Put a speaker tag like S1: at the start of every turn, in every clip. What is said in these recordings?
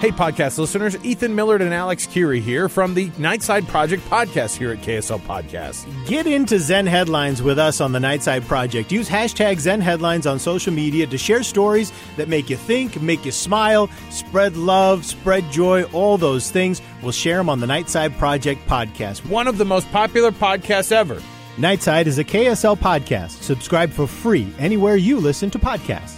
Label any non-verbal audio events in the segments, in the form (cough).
S1: Hey, podcast listeners, Ethan Millard and Alex Kirry here from the Nightside Project podcast here at KSL Podcast.
S2: Get into Zen headlines with us on the Nightside Project. Use hashtag Zen headlines on social media to share stories that make you think, make you smile, spread love, spread joy, all those things. We'll share them on the Nightside Project podcast.
S1: One of the most popular podcasts ever.
S2: Nightside is a KSL podcast. Subscribe for free anywhere you listen to podcasts.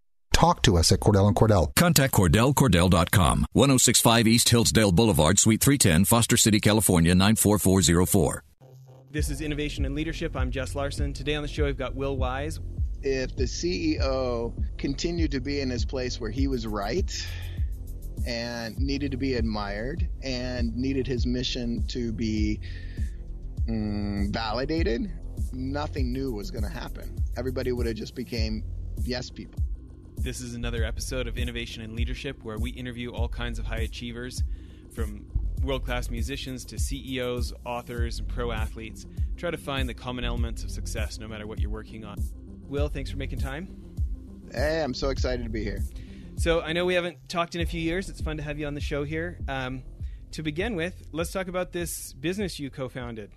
S3: talk to us at Cordell and Cordell.
S4: Contact CordellCordell.com, 1065 East Hillsdale Boulevard, Suite 310, Foster City, California, 94404.
S5: This is Innovation and Leadership. I'm Jess Larson. Today on the show, we've got Will Wise.
S6: If the CEO continued to be in his place where he was right and needed to be admired and needed his mission to be mm, validated, nothing new was going to happen. Everybody would have just became yes people.
S5: This is another episode of Innovation and Leadership where we interview all kinds of high achievers from world class musicians to CEOs, authors, and pro athletes. Try to find the common elements of success no matter what you're working on. Will, thanks for making time.
S6: Hey, I'm so excited to be here.
S5: So, I know we haven't talked in a few years. It's fun to have you on the show here. Um, to begin with, let's talk about this business you co founded.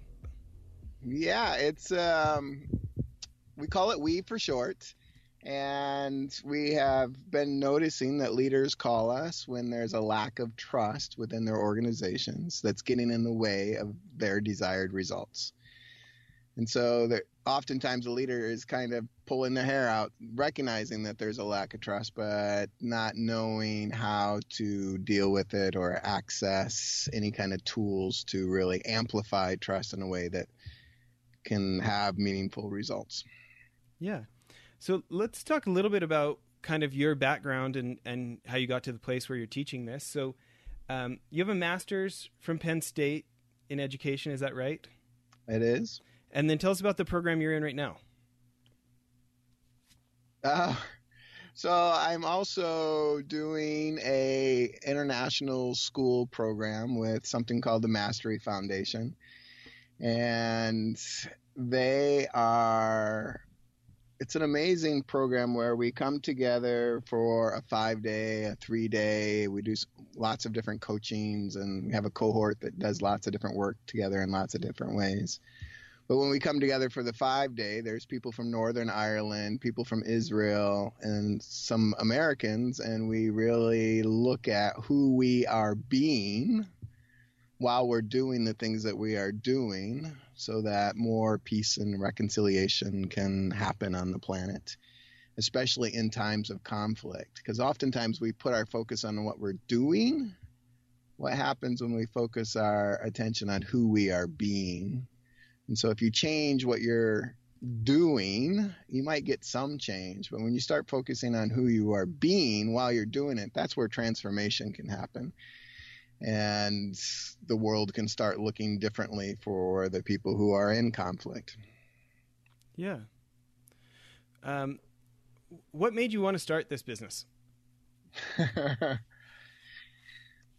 S6: Yeah, it's, um, we call it We for short and we have been noticing that leaders call us when there's a lack of trust within their organizations that's getting in the way of their desired results. And so oftentimes a leader is kind of pulling their hair out, recognizing that there's a lack of trust, but not knowing how to deal with it or access any kind of tools to really amplify trust in a way that can have meaningful results.
S5: Yeah. So let's talk a little bit about kind of your background and, and how you got to the place where you're teaching this. So um, you have a master's from Penn State in education, is that right?
S6: It is.
S5: And then tell us about the program you're in right now.
S6: Uh, so I'm also doing a international school program with something called the Mastery Foundation, and they are it's an amazing program where we come together for a five day, a three day. We do lots of different coachings and we have a cohort that does lots of different work together in lots of different ways. But when we come together for the five day, there's people from Northern Ireland, people from Israel, and some Americans, and we really look at who we are being while we're doing the things that we are doing so that more peace and reconciliation can happen on the planet, especially in times of conflict. Because oftentimes we put our focus on what we're doing. What happens when we focus our attention on who we are being? And so if you change what you're doing, you might get some change. But when you start focusing on who you are being while you're doing it, that's where transformation can happen and the world can start looking differently for the people who are in conflict.
S5: Yeah. Um, what made you want to start this business? (laughs)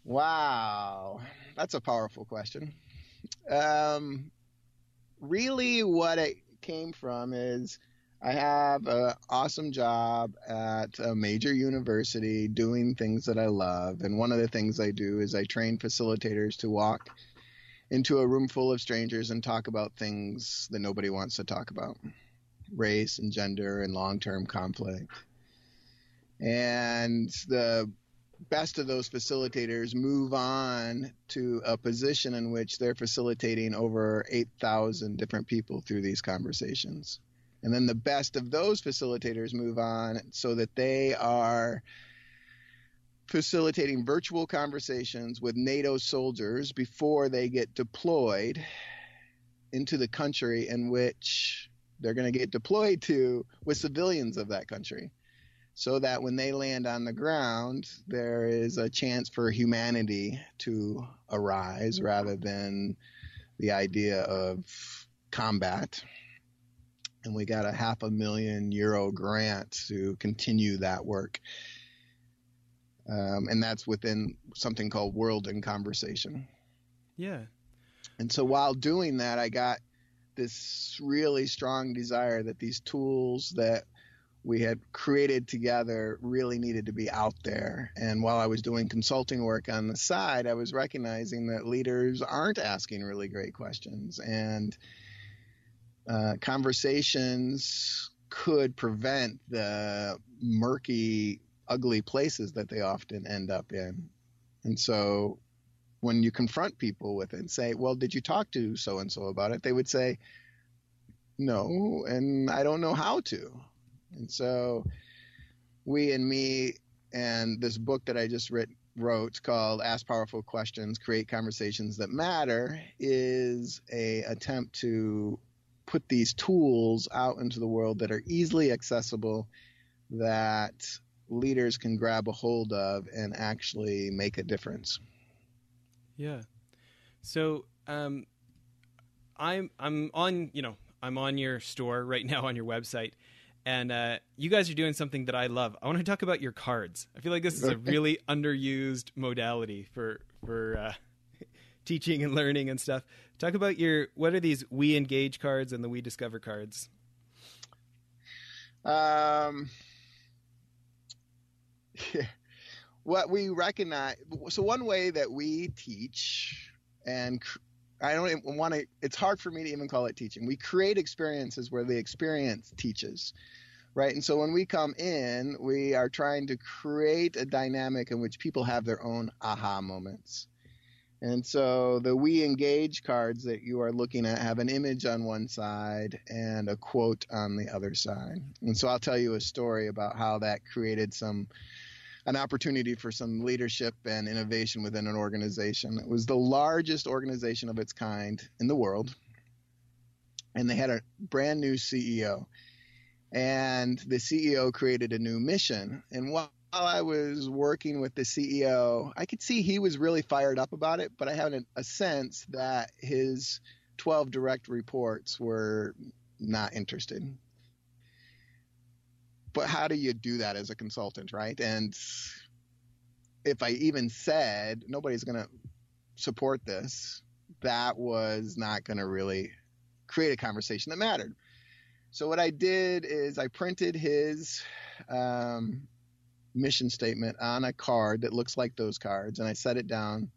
S6: wow, that's a powerful question. Um, really, what it came from is I have an awesome job at a major university doing things that I love. And one of the things I do is I train facilitators to walk into a room full of strangers and talk about things that nobody wants to talk about race and gender and long term conflict. And the best of those facilitators move on to a position in which they're facilitating over 8,000 different people through these conversations. And then the best of those facilitators move on so that they are facilitating virtual conversations with NATO soldiers before they get deployed into the country in which they're going to get deployed to with civilians of that country. So that when they land on the ground, there is a chance for humanity to arise rather than the idea of combat. And we got a half a million euro grant to continue that work. Um, and that's within something called World in Conversation.
S5: Yeah.
S6: And so while doing that, I got this really strong desire that these tools that we had created together really needed to be out there. And while I was doing consulting work on the side, I was recognizing that leaders aren't asking really great questions. And uh, conversations could prevent the murky, ugly places that they often end up in. And so when you confront people with it and say, Well, did you talk to so and so about it? They would say, No, and I don't know how to. And so we and me and this book that I just writ, wrote called Ask Powerful Questions, Create Conversations That Matter is a attempt to put these tools out into the world that are easily accessible that leaders can grab a hold of and actually make a difference.
S5: Yeah. So um, I'm I'm on you know I'm on your store right now on your website, and uh, you guys are doing something that I love. I want to talk about your cards. I feel like this is a really underused modality for for uh, teaching and learning and stuff. Talk about your what are these We Engage cards and the We Discover cards?
S6: Um, yeah. (laughs) what we recognize. So one way that we teach, and I don't want to. It's hard for me to even call it teaching. We create experiences where the experience teaches right? And so when we come in, we are trying to create a dynamic in which people have their own aha moments. And so the We Engage cards that you are looking at have an image on one side and a quote on the other side. And so I'll tell you a story about how that created some an opportunity for some leadership and innovation within an organization. It was the largest organization of its kind in the world. And they had a brand new CEO and the CEO created a new mission. And while I was working with the CEO, I could see he was really fired up about it, but I had a, a sense that his 12 direct reports were not interested. But how do you do that as a consultant, right? And if I even said nobody's going to support this, that was not going to really create a conversation that mattered. So what I did is I printed his um, mission statement on a card that looks like those cards, and I set it down.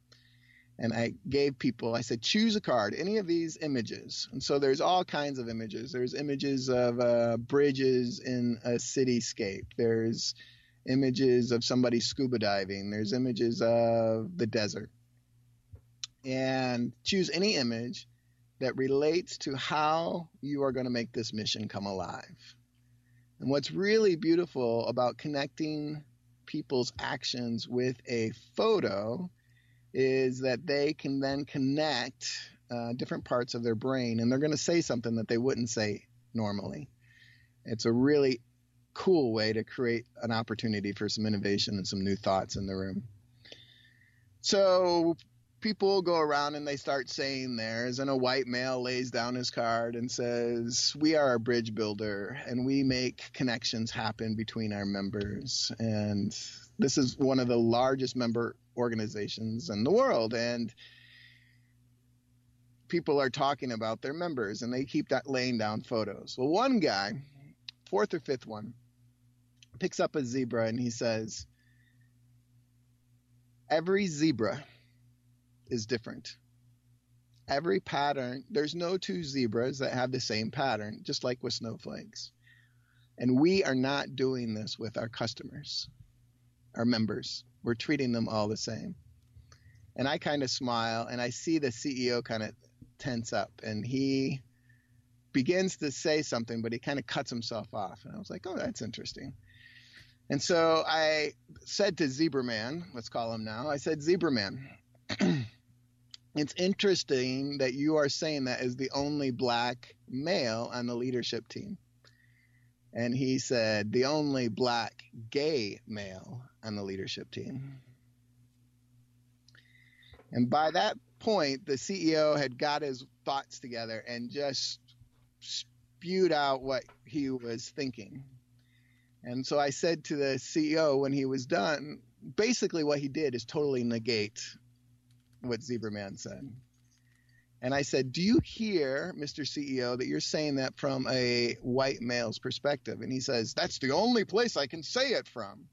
S6: And I gave people, I said, choose a card, any of these images. And so there's all kinds of images. There's images of uh, bridges in a cityscape. There's images of somebody scuba diving. There's images of the desert. And choose any image that relates to how you are going to make this mission come alive. And what's really beautiful about connecting people's actions with a photo is that they can then connect uh, different parts of their brain and they're going to say something that they wouldn't say normally. It's a really cool way to create an opportunity for some innovation and some new thoughts in the room. So people go around and they start saying theirs, and a white male lays down his card and says, We are a bridge builder and we make connections happen between our members. And this is one of the largest member organizations in the world. And people are talking about their members and they keep that laying down photos. Well, one guy, fourth or fifth one, picks up a zebra and he says, Every zebra is different. Every pattern, there's no two zebras that have the same pattern, just like with snowflakes. And we are not doing this with our customers, our members. We're treating them all the same. And I kind of smile and I see the CEO kind of tense up and he begins to say something, but he kind of cuts himself off. And I was like, oh, that's interesting. And so I said to Zebra Man, let's call him now, I said, Zebra Man, (clears throat) it's interesting that you are saying that as the only black male on the leadership team. And he said, the only black gay male on the leadership team. Mm-hmm. And by that point, the CEO had got his thoughts together and just spewed out what he was thinking. And so I said to the CEO when he was done, basically what he did is totally negate what Zebraman said. And I said, Do you hear, Mr. CEO, that you're saying that from a white male's perspective? And he says, That's the only place I can say it from.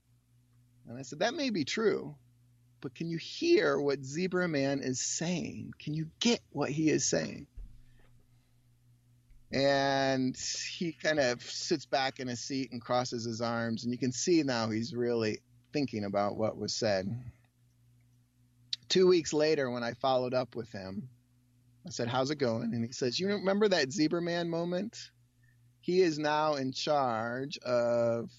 S6: And I said, That may be true, but can you hear what Zebra Man is saying? Can you get what he is saying? And he kind of sits back in his seat and crosses his arms, and you can see now he's really thinking about what was said. Two weeks later, when I followed up with him, I said, How's it going? And he says, You remember that Zebra Man moment? He is now in charge of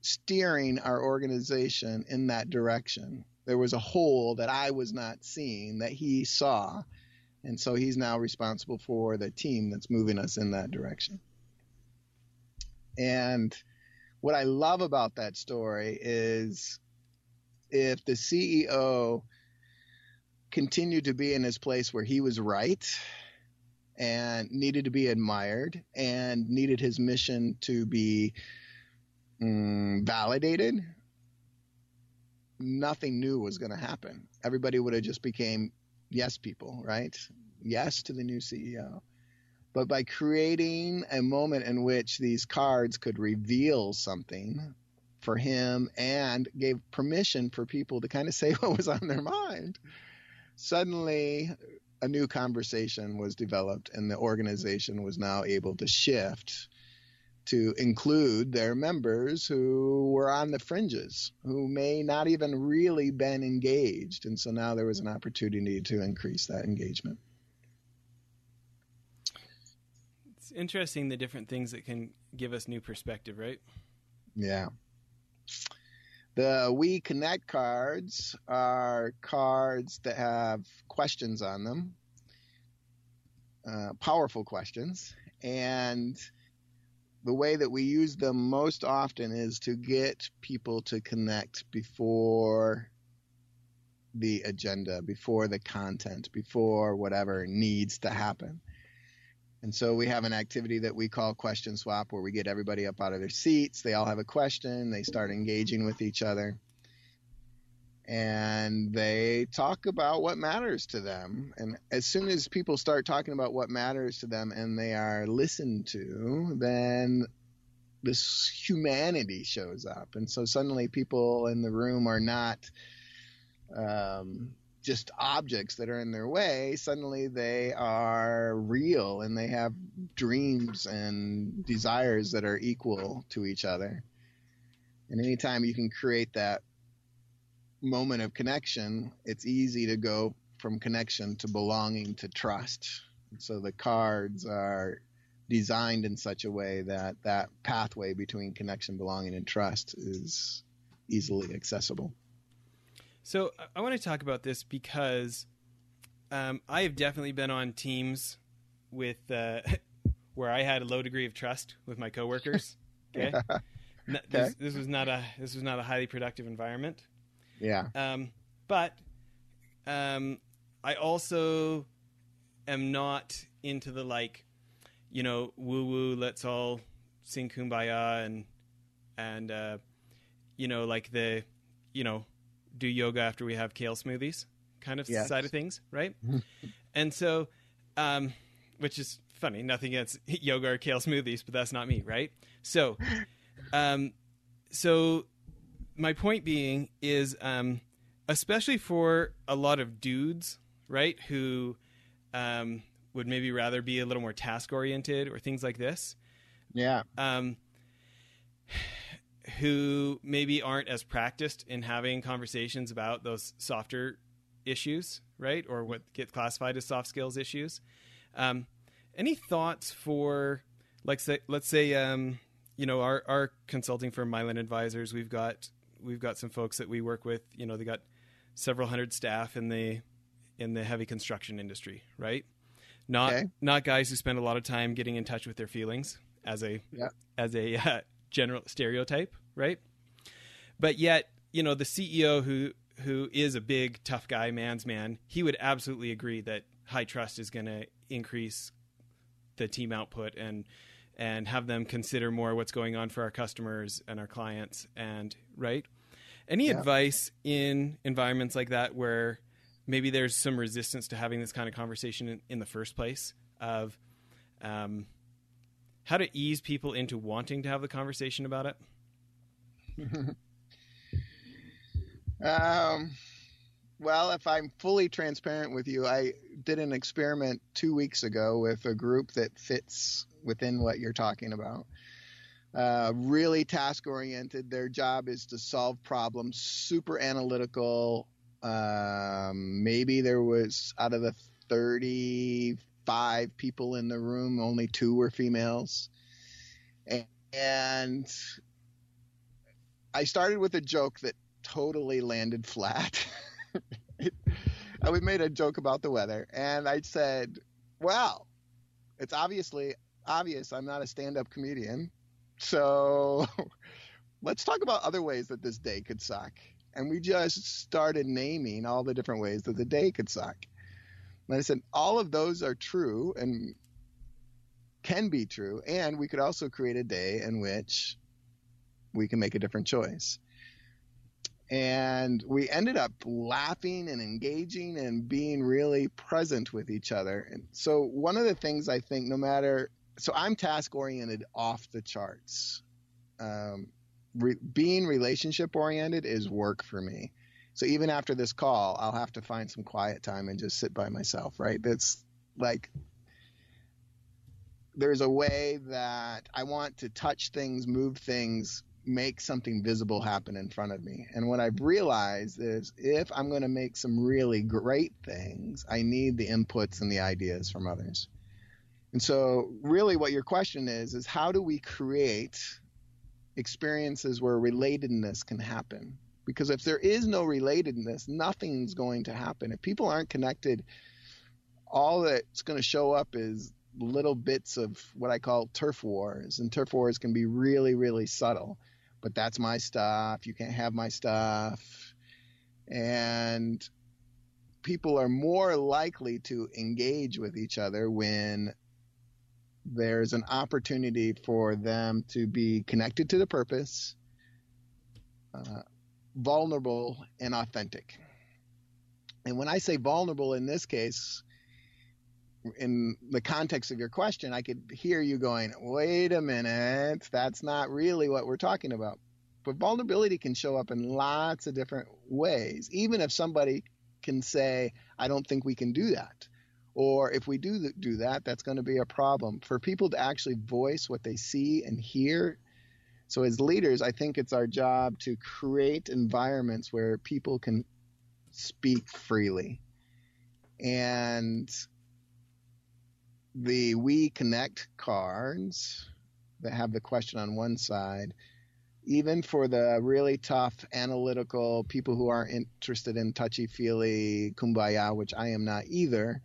S6: steering our organization in that direction. There was a hole that I was not seeing that he saw. And so he's now responsible for the team that's moving us in that direction. And what I love about that story is if the CEO continued to be in his place where he was right and needed to be admired and needed his mission to be mm, validated nothing new was going to happen. Everybody would have just became yes people right? Yes to the new ceo but by creating a moment in which these cards could reveal something for him and gave permission for people to kind of say (laughs) what was on their mind suddenly a new conversation was developed and the organization was now able to shift to include their members who were on the fringes, who may not even really been engaged. And so now there was an opportunity to increase that engagement.
S5: It's interesting the different things that can give us new perspective, right?
S6: Yeah. The We Connect cards are cards that have questions on them, uh, powerful questions. And the way that we use them most often is to get people to connect before the agenda, before the content, before whatever needs to happen. And so we have an activity that we call question swap where we get everybody up out of their seats. They all have a question. They start engaging with each other. And they talk about what matters to them. And as soon as people start talking about what matters to them and they are listened to, then this humanity shows up. And so suddenly people in the room are not um, just objects that are in their way, suddenly they are real and they have dreams and desires that are equal to each other. And anytime you can create that moment of connection, it's easy to go from connection to belonging to trust. And so the cards are designed in such a way that that pathway between connection, belonging, and trust is easily accessible.
S5: So I want to talk about this because um, I have definitely been on teams with uh, (laughs) where I had a low degree of trust with my coworkers. (laughs) Okay, okay. This, this, was not a this was not a highly productive environment.
S6: Yeah.
S5: Um, but um, I also am not into the like, you know, woo woo. Let's all sing kumbaya and and uh, you know like the you know do yoga after we have kale smoothies kind of yes. side of things, right? (laughs) and so, um, which is funny, nothing against (laughs) yoga or kale smoothies, but that's not me, right? So, um, so my point being is, um, especially for a lot of dudes, right, who um, would maybe rather be a little more task oriented or things like this.
S6: Yeah.
S5: Um, who maybe aren't as practiced in having conversations about those softer issues, right? Or what get classified as soft skills issues. Um, any thoughts for, like, say, let's say, um, you know, our, our consulting firm, Mylan Advisors, we've got we've got some folks that we work with. You know, they got several hundred staff in the in the heavy construction industry, right? Not okay. not guys who spend a lot of time getting in touch with their feelings as a yeah. as a uh, general stereotype, right? But yet, you know, the CEO who who is a big tough guy, man's man, he would absolutely agree that high trust is going to increase the team output and and have them consider more what's going on for our customers and our clients and right any yeah. advice in environments like that where maybe there's some resistance to having this kind of conversation in, in the first place of um, how to ease people into wanting to have the conversation about it (laughs)
S6: um well, if I'm fully transparent with you, I did an experiment two weeks ago with a group that fits within what you're talking about. Uh, really task oriented. Their job is to solve problems, super analytical. Um, maybe there was out of the 35 people in the room, only two were females. And I started with a joke that totally landed flat. (laughs) we made a joke about the weather, and I said, "Well, it's obviously obvious I'm not a stand-up comedian, so (laughs) let's talk about other ways that this day could suck." And we just started naming all the different ways that the day could suck. And I said, all of those are true and can be true, and we could also create a day in which we can make a different choice and we ended up laughing and engaging and being really present with each other. And so one of the things I think, no matter, so I'm task oriented off the charts. Um, re, being relationship oriented is work for me. So even after this call, I'll have to find some quiet time and just sit by myself, right? That's like there's a way that I want to touch things, move things, make something visible happen in front of me. And what I've realized is if I'm going to make some really great things, I need the inputs and the ideas from others. And so really what your question is is how do we create experiences where relatedness can happen? Because if there is no relatedness, nothing's going to happen. If people aren't connected, all that's going to show up is little bits of what I call turf wars. And turf wars can be really, really subtle but that's my stuff. You can't have my stuff. And people are more likely to engage with each other when there's an opportunity for them to be connected to the purpose, uh, vulnerable, and authentic. And when I say vulnerable in this case, in the context of your question, I could hear you going, wait a minute, that's not really what we're talking about. But vulnerability can show up in lots of different ways, even if somebody can say, I don't think we can do that. Or if we do do that, that's going to be a problem. For people to actually voice what they see and hear. So, as leaders, I think it's our job to create environments where people can speak freely. And the We Connect cards that have the question on one side, even for the really tough analytical people who aren't interested in touchy feely kumbaya, which I am not either,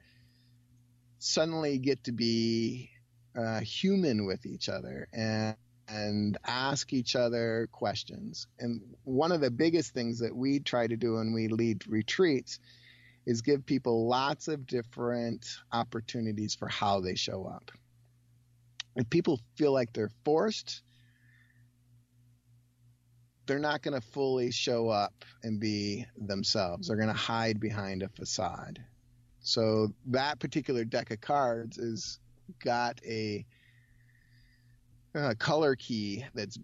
S6: suddenly get to be uh, human with each other and and ask each other questions. And one of the biggest things that we try to do when we lead retreats is give people lots of different opportunities for how they show up. If people feel like they're forced, they're not going to fully show up and be themselves. They're going to hide behind a facade. So that particular deck of cards is got a, a color key that's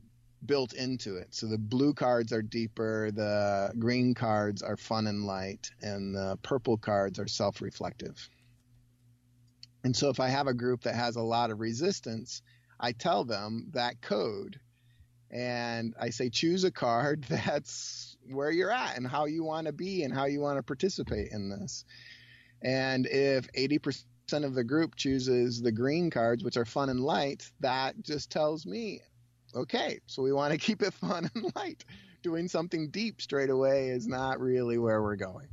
S6: built into it. So the blue cards are deeper, the green cards are fun and light, and the purple cards are self reflective. And so if I have a group that has a lot of resistance, I tell them that code. And I say, choose a card (laughs) that's where you're at and how you want to be and how you want to participate in this. And if 80% of the group chooses the green cards, which are fun and light, that just tells me okay, so we want to (laughs) keep it fun and light. Doing something deep straight away is not really where we're going.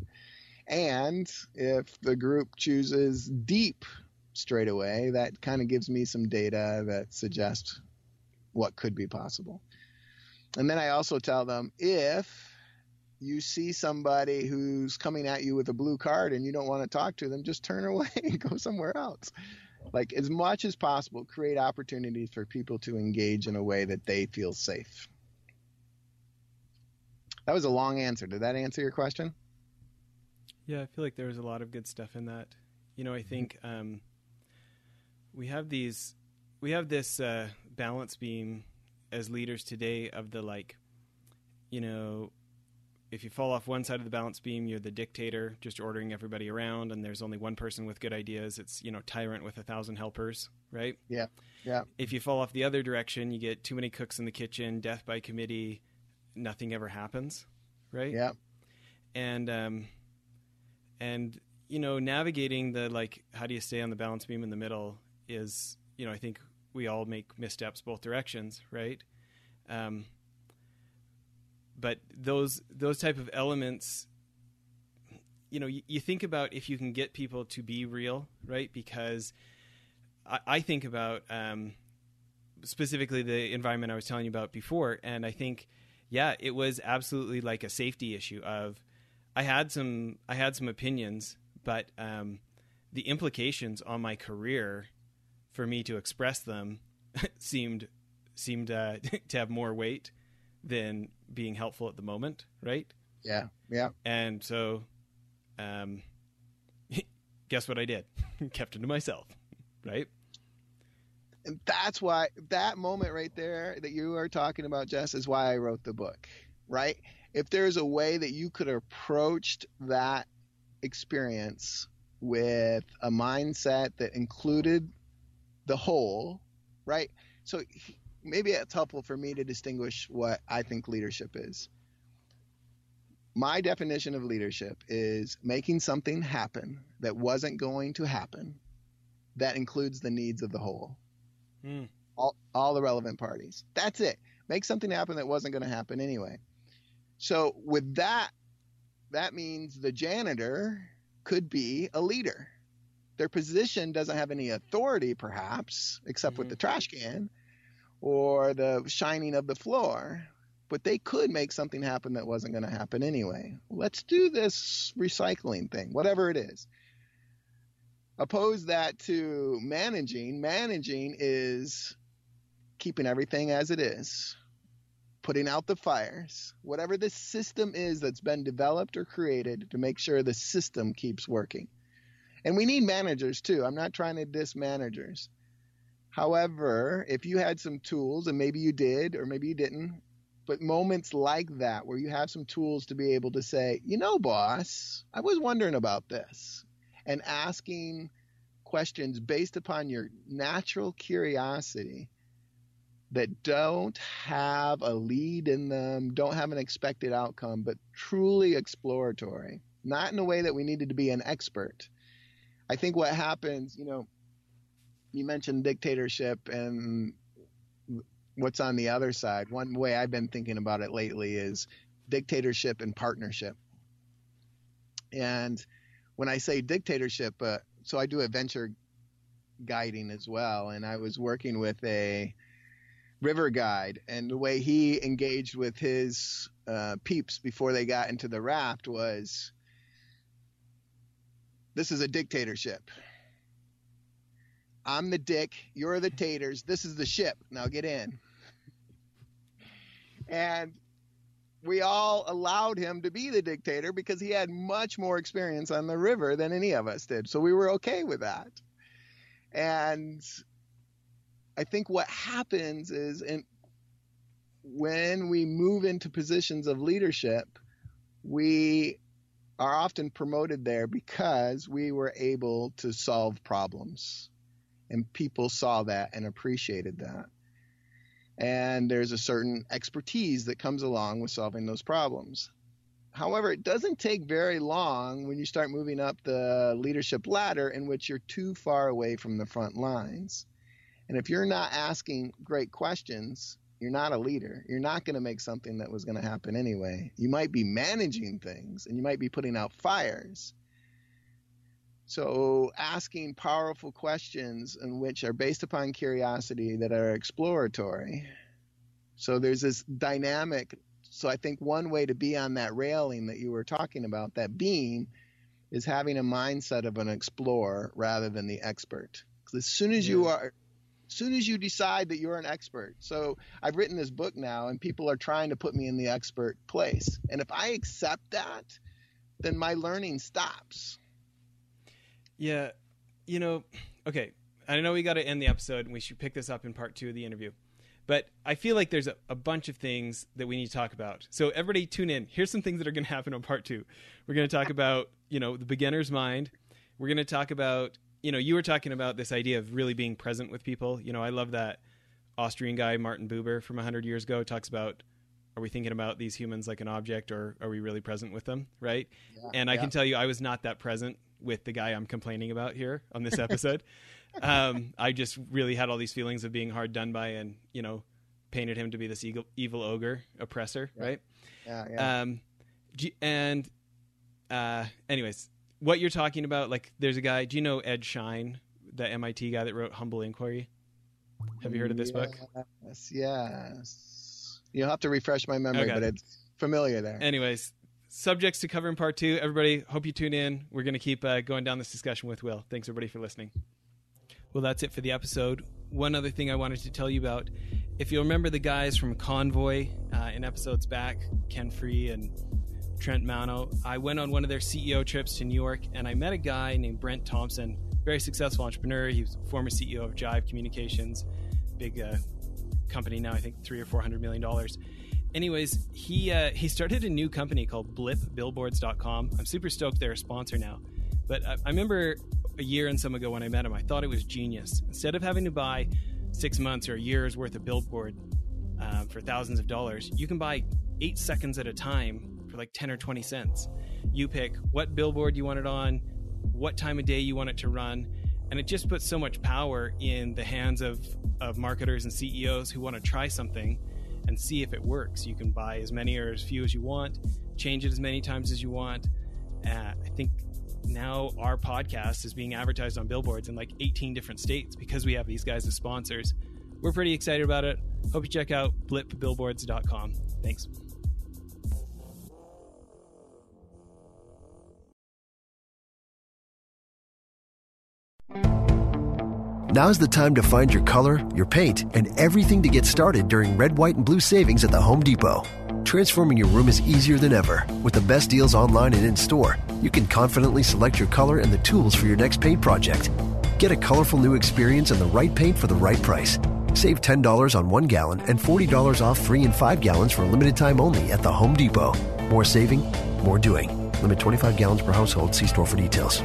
S6: And if the group chooses deep straight away, that kind of gives me some data that suggests what could be possible. And then I also tell them if you see somebody who's coming at you with a blue card and you don't want to talk to them, just turn (laughs) away and go somewhere else. Like as much as possible, create opportunities for people to engage in a way that they feel safe. That was a long answer. Did that answer your question?
S5: Yeah, I feel like there was a lot of good stuff in that. You know, I think um, we have these, we have this uh, balance beam as leaders today of the like, you know, if you fall off one side of the balance beam, you're the dictator, just ordering everybody around, and there's only one person with good ideas. It's you know tyrant with a thousand helpers, right?
S6: Yeah, yeah.
S5: If you fall off the other direction, you get too many cooks in the kitchen, death by committee, nothing ever happens, right?
S6: Yeah.
S5: And um, and you know navigating the like how do you stay on the balance beam in the middle is you know I think we all make missteps both directions, right? Um, but those those type of elements you know you, you, think about if you can get people to be real right? Because i, I think about um, specifically the environment i was telling you about before and i think yeah it was absolutely like a safety issue of i had some i had some opinions but um, the implications on my career for me to express them (laughs) seemed seemed uh, (laughs) to have more weight than being helpful at the moment, right?
S6: Yeah, yeah.
S5: And so, um, (laughs) guess what I did? (laughs) Kept it to myself, right?
S6: And that's why that moment right there that you are talking about, Jess, is why I wrote the book, right? If there's a way that you could have approached that experience with a mindset that included the whole, right? So maybe it's helpful for me to distinguish what I think leadership is. My definition of leadership is making something happen that wasn't going to happen that includes the needs of the whole. Mm. All, all the relevant parties. That's it. Make something happen that wasn't going to happen anyway. So with that, that means the janitor could be a leader. Their position doesn't have any authority, perhaps, except mm-hmm. with the trash can or the shining of the floor, but they could make something happen that wasn't going to happen anyway. Let's do this recycling thing, whatever it is. Oppose that to managing. Managing is keeping everything as it is, putting out the fires, whatever the system is that's been developed or created to make sure the system keeps working. And we need managers too. I'm not trying to diss managers. However, if you had some tools, and maybe you did, or maybe you didn't, but moments like that where you have some tools to be able to say, you know, boss, I was wondering about this, and asking questions based upon your natural curiosity that don't have a lead in them, don't have an expected outcome, but truly exploratory, not in a way that we needed to be an expert. I think what happens, you know, you mentioned dictatorship and what's on the other side. One way I've been thinking about it lately is dictatorship and partnership. And when I say dictatorship, uh, so I do adventure guiding as well, and I was working with a river guide, and the way he engaged with his uh, peeps before they got into the raft was, "This is a dictatorship." I'm the dick. You're the taters. This is the ship. Now get in. And we all allowed him to be the dictator because he had much more experience on the river than any of us did. So we were okay with that. And I think what happens is in, when we move into positions of leadership, we are often promoted there because we were able to solve problems and people saw that and appreciated that. And there's a certain expertise that comes along with solving those problems. However, it doesn't take very long when you start moving up the leadership ladder in which you're too far away from the front lines. And if you're not asking great questions, you're not a leader. You're not going to make something that was going to happen anyway. You might be managing things and you might be putting out fires, so asking powerful questions in which are based upon curiosity that are exploratory. So there's this dynamic So I think one way to be on that railing that you were talking about, that beam, is having a mindset of an explorer rather than the expert. Because as soon as you are as soon as you decide that you're an expert. So I've written this book now and people are trying to put me in the expert place. And if I accept that, then my learning stops.
S5: Yeah. You know, okay. I know we got to end the episode and we should pick this up in part two of the interview. But I feel like there's a, a, bunch of things that we need to talk about. So everybody tune in. Here's some things that are going to happen on part two. We're going to talk about, you know, the beginner's mind. We're going to talk about, you know, you were talking about this idea of really being present with people. You know, I love that Austrian guy, Martin Buber from 100 years ago, talks about are we thinking about these humans like an object or are we really present with them? Right. Yeah, and I yeah. can tell you, I was not that present with the guy I'm complaining about here on this episode (laughs) um, I just really had all these feelings of being hard done by, and you know, painted him to be this evil, evil ogre oppressor,
S6: yeah.
S5: right?
S6: Yeah, yeah.
S5: Um, and uh, anyways, what you're talking about, like, there's a guy. Do you know Ed Schein, the MIT guy that wrote Humble Inquiry? Have you heard of this
S6: yes,
S5: book?
S6: Yes, yes. You'll have to refresh my memory, okay. but it's familiar there.
S5: Anyways, subjects to cover in part two. Everybody, hope you tune in. We're going to keep uh, going down this discussion with Will. Thanks, everybody, for listening. Well, that's it for the episode. One other thing I wanted to tell you about if you remember the guys from Convoy uh, in episodes back, Ken Free and Trent Mano, I went on one of their CEO trips to New York and I met a guy named Brent Thompson, very successful entrepreneur. He was former CEO of Jive Communications, big uh, company now, I think three or four hundred million dollars. Anyways, he uh, he started a new company called BlipBillboards.com. I'm super stoked they're a sponsor now. But I, I remember a year and some ago when I met him, I thought it was genius. Instead of having to buy six months or a year's worth of billboard uh, for thousands of dollars, you can buy eight seconds at a time for like 10 or 20 cents. You pick what billboard you want it on, what time of day you want it to run, and it just puts so much power in the hands of, of marketers and CEOs who want to try something and see if it works. You can buy as many or as few as you want, change it as many times as you want. Uh, I think now our podcast is being advertised on billboards in like 18 different states because we have these guys as sponsors. We're pretty excited about it. Hope you check out blipbillboards.com. Thanks.
S7: Now's the time to find your color, your paint, and everything to get started during red, white, and blue savings at the Home Depot. Transforming your room is easier than ever. With the best deals online and in store, you can confidently select your color and the tools for your next paint project. Get a colorful new experience and the right paint for the right price. Save $10 on one gallon and $40 off three and five gallons for a limited time only at the Home Depot. More saving, more doing. Limit 25 gallons per household. See store for details.